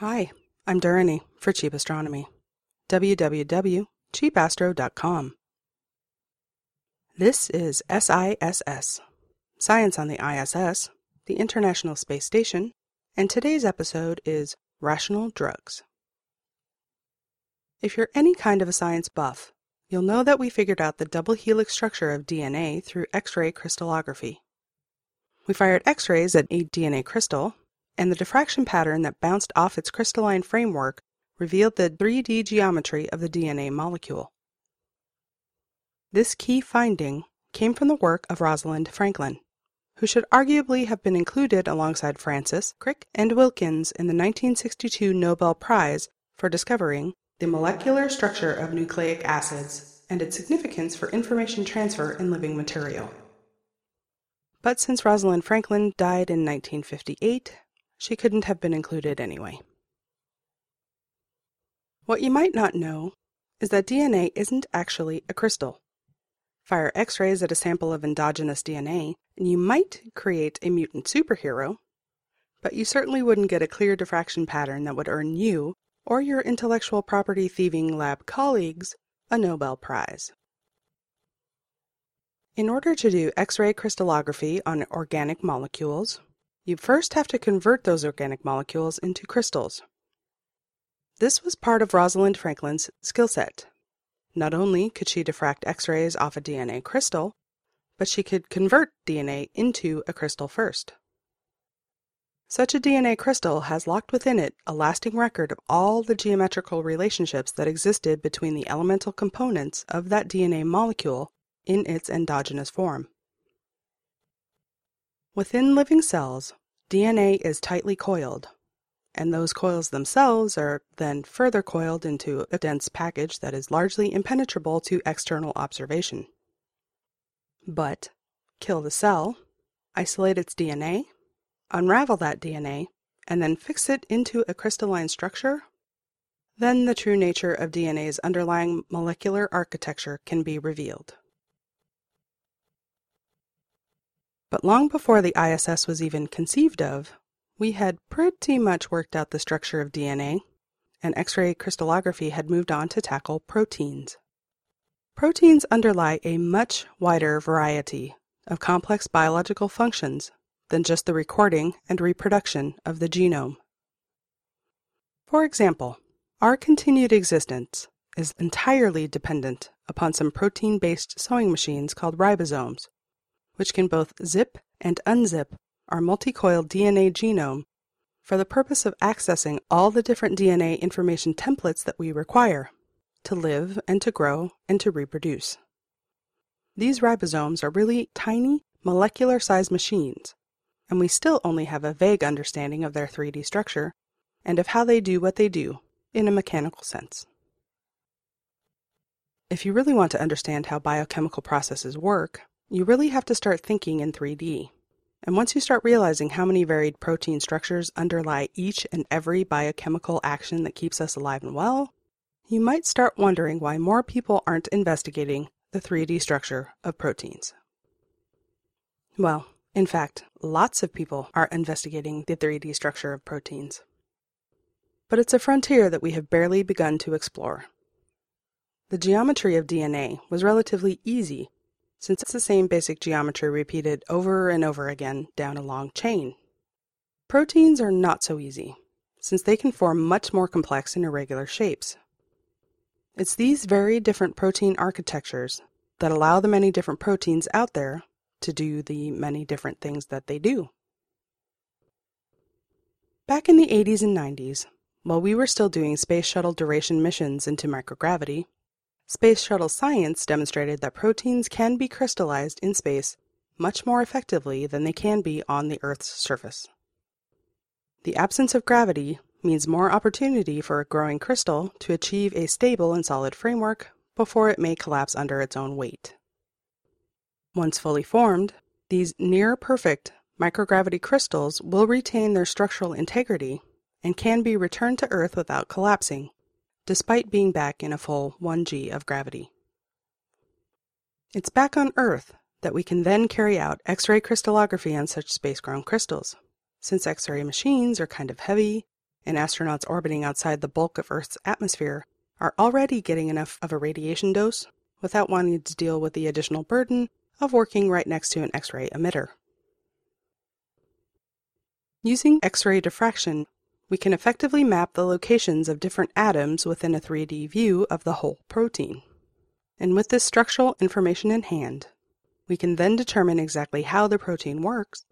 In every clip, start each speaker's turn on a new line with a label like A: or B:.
A: Hi, I'm Durrani for Cheap Astronomy. www.cheapastro.com. This is SISS, Science on the ISS, the International Space Station, and today's episode is Rational Drugs. If you're any kind of a science buff, you'll know that we figured out the double helix structure of DNA through X ray crystallography. We fired X rays at a DNA crystal, and the diffraction pattern that bounced off its crystalline framework revealed the 3D geometry of the DNA molecule. This key finding came from the work of Rosalind Franklin, who should arguably have been included alongside Francis, Crick, and Wilkins in the 1962 Nobel Prize for discovering the molecular structure of nucleic acids and its significance for information transfer in living material. But since Rosalind Franklin died in 1958, she couldn't have been included anyway. What you might not know is that DNA isn't actually a crystal. Fire X rays at a sample of endogenous DNA, and you might create a mutant superhero, but you certainly wouldn't get a clear diffraction pattern that would earn you or your intellectual property thieving lab colleagues a Nobel Prize. In order to do X ray crystallography on organic molecules, you first have to convert those organic molecules into crystals. This was part of Rosalind Franklin's skill set. Not only could she diffract X rays off a DNA crystal, but she could convert DNA into a crystal first. Such a DNA crystal has locked within it a lasting record of all the geometrical relationships that existed between the elemental components of that DNA molecule in its endogenous form. Within living cells, DNA is tightly coiled, and those coils themselves are then further coiled into a dense package that is largely impenetrable to external observation. But kill the cell, isolate its DNA, unravel that DNA, and then fix it into a crystalline structure, then the true nature of DNA's underlying molecular architecture can be revealed. But long before the ISS was even conceived of, we had pretty much worked out the structure of DNA, and X ray crystallography had moved on to tackle proteins. Proteins underlie a much wider variety of complex biological functions than just the recording and reproduction of the genome. For example, our continued existence is entirely dependent upon some protein based sewing machines called ribosomes, which can both zip and unzip our multi-coiled DNA genome for the purpose of accessing all the different DNA information templates that we require to live and to grow and to reproduce. These ribosomes are really tiny, molecular sized machines and we still only have a vague understanding of their 3D structure and of how they do what they do in a mechanical sense. If you really want to understand how biochemical processes work, you really have to start thinking in 3D. And once you start realizing how many varied protein structures underlie each and every biochemical action that keeps us alive and well, you might start wondering why more people aren't investigating the 3D structure of proteins. Well, in fact, lots of people are investigating the 3D structure of proteins. But it's a frontier that we have barely begun to explore. The geometry of DNA was relatively easy since it's the same basic geometry repeated over and over again down a long chain. Proteins are not so easy, since they can form much more complex and irregular shapes. It's these very different protein architectures that allow the many different proteins out there to do the many different things that they do. Back in the 80s and 90s, while we were still doing space shuttle duration missions into microgravity, space shuttle science demonstrated that proteins can be crystallized in space much more effectively than they can be on the Earth's surface. The absence of gravity means more opportunity for a growing crystal to achieve a stable and solid framework before it may collapse under its own weight. Once fully formed, these near perfect microgravity crystals will retain their structural integrity and can be returned to Earth without collapsing, despite being back in a full 1g of gravity. It's back on Earth that we can then carry out X ray crystallography on such space ground crystals, since X ray machines are kind of heavy and astronauts orbiting outside the bulk of Earth's atmosphere are already getting enough of a radiation dose without wanting to deal with the additional burden of working right next to an X ray emitter. Using X ray diffraction, we can effectively map the locations of different atoms within a 3D view of the whole protein. And with this structural information in hand, we can then determine exactly how the protein works,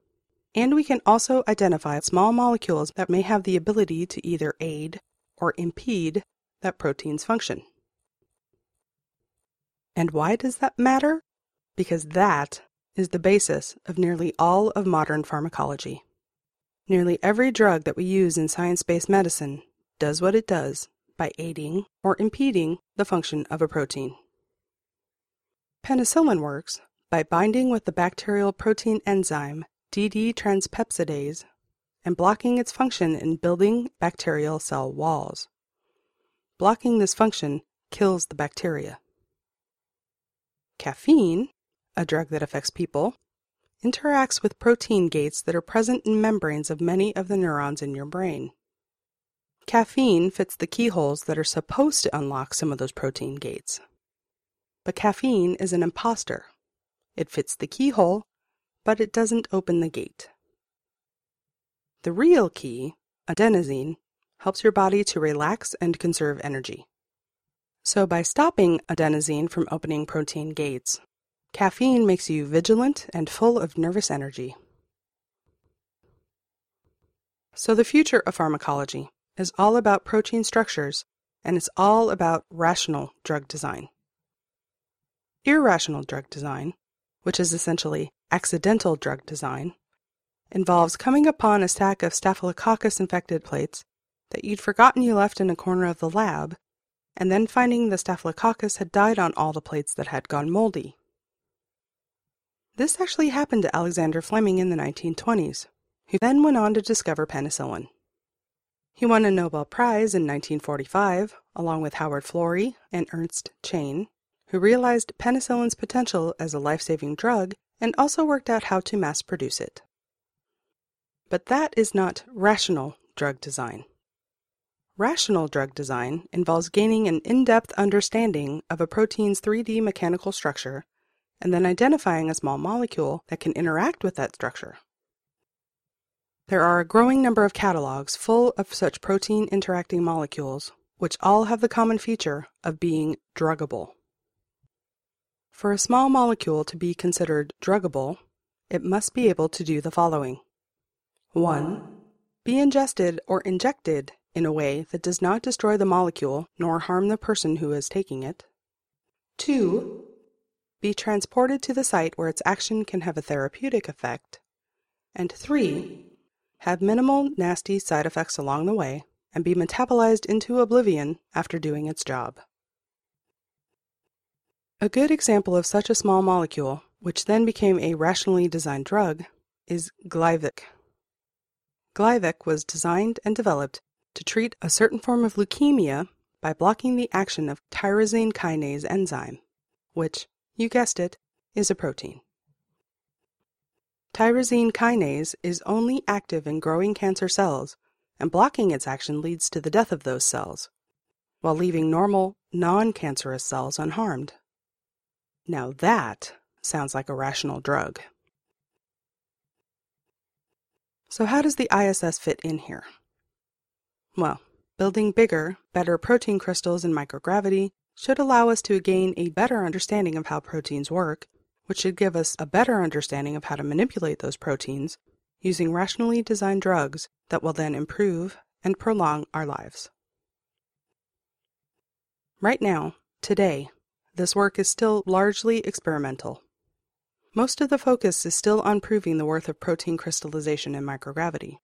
A: and we can also identify small molecules that may have the ability to either aid or impede that protein's function. And why does that matter? Because that is the basis of nearly all of modern pharmacology. Nearly every drug that we use in science based medicine does what it does by aiding or impeding the function of a protein. Penicillin works by binding with the bacterial protein enzyme DD transpeptidase and blocking its function in building bacterial cell walls. Blocking this function kills the bacteria. Caffeine, a drug that affects people, interacts with protein gates that are present in membranes of many of the neurons in your brain. Caffeine fits the keyholes that are supposed to unlock some of those protein gates. But caffeine is an impostor. It fits the keyhole, but it doesn't open the gate. The real key, adenosine, helps your body to relax and conserve energy. So, by stopping adenosine from opening protein gates, caffeine makes you vigilant and full of nervous energy. So, the future of pharmacology is all about protein structures and it's all about rational drug design. Irrational drug design, which is essentially accidental drug design, involves coming upon a stack of staphylococcus infected plates that you'd forgotten you left in a corner of the lab, and then finding the staphylococcus had died on all the plates that had gone moldy. This actually happened to Alexander Fleming in the 1920s, who then went on to discover penicillin. He won a Nobel Prize in 1945, along with Howard Florey and Ernst Chain, who realized penicillin's potential as a life saving drug and also worked out how to mass produce it. But that is not rational drug design. Rational drug design involves gaining an in depth understanding of a protein's 3D mechanical structure and then identifying a small molecule that can interact with that structure. There are a growing number of catalogs full of such protein interacting molecules, which all have the common feature of being druggable. For a small molecule to be considered druggable, it must be able to do the following 1. Be ingested or injected in a way that does not destroy the molecule nor harm the person who is taking it. 2. Be transported to the site where its action can have a therapeutic effect. And 3. Have minimal nasty side effects along the way and be metabolized into oblivion after doing its job. A good example of such a small molecule, which then became a rationally designed drug, is Gleevec. Gleevec was designed and developed to treat a certain form of leukemia by blocking the action of tyrosine kinase enzyme, which, you guessed it, is a protein. Tyrosine kinase is only active in growing cancer cells, and blocking its action leads to the death of those cells, while leaving normal, non cancerous cells unharmed. Now that sounds like a rational drug. So, how does the ISS fit in here? Well, building bigger, better protein crystals in microgravity should allow us to gain a better understanding of how proteins work, which should give us a better understanding of how to manipulate those proteins using rationally designed drugs that will then improve and prolong our lives. Right now, today, this work is still largely experimental. Most of the focus is still on proving the worth of protein crystallization in microgravity.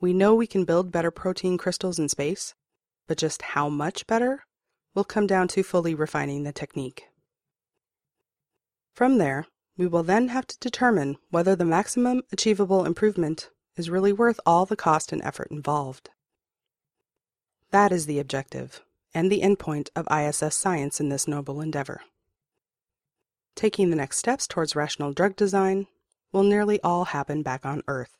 A: We know we can build better protein crystals in space, but just how much better will come down to fully refining the technique. From there, we will then have to determine whether the maximum achievable improvement is really worth all the cost and effort involved. That is the objective and the endpoint of ISS science in this noble endeavor. Taking the next steps towards rational drug design will nearly all happen back on Earth.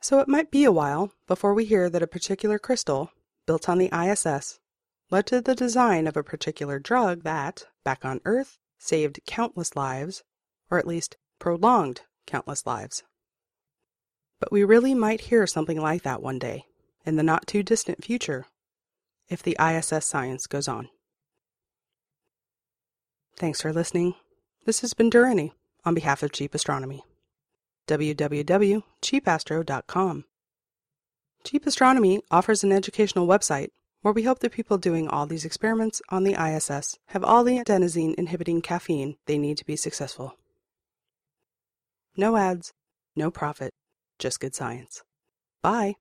A: So it might be a while before we hear that a particular crystal, built on the ISS, led to the design of a particular drug that, back on Earth, saved countless lives, or at least prolonged countless lives. But we really might hear something like that one day, in the not too distant future, if the ISS science goes on. Thanks for listening. This has been Durrani on behalf of Cheap Astronomy. www.cheapastro.com. Cheap Astronomy offers an educational website where we hope the people doing all these experiments on the ISS have all the adenosine inhibiting caffeine they need to be successful. No ads, no profit, just good science. Bye.